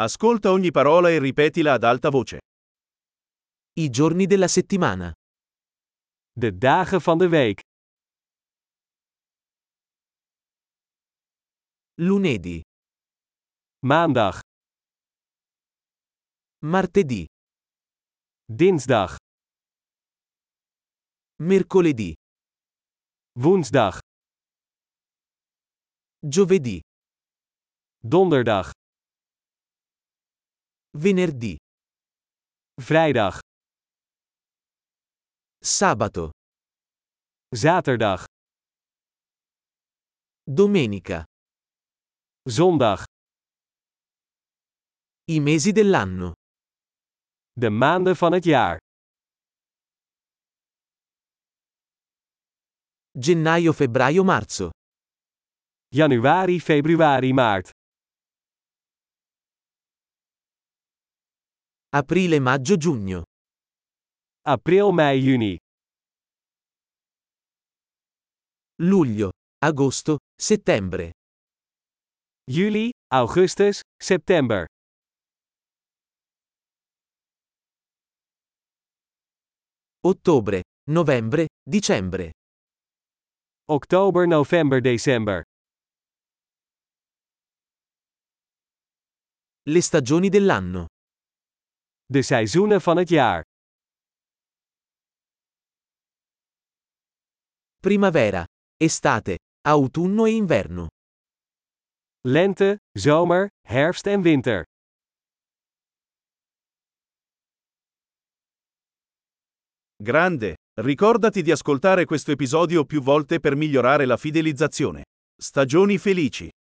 Ascolta ogni parola e ripetila ad alta voce. I giorni della settimana. De dagen van de week. Lunedì, Maandag, martedì, dinsdag, mercoledì, woensdag, giovedì, donderdag, venerdì, vrijdag, sabato, zaterdag, domenica. zondag. I mesi dell'anno. De maanden van het jaar. Gennaio, febbraio, marzo. Januari, februari, maart. Aprile, maggio, giugno. April, mei, juni. Luglio, agosto, settembre. Juli, augustus, september. Ottobre, novembre, dicembre. Oktober, november, december. Le stagioni dell'anno. De seizoenen van het jaar. Primavera, estate, autunno e inverno. Lente, zomer, herfst en winter. Grande! Ricordati di ascoltare questo episodio più volte per migliorare la fidelizzazione. Stagioni felici!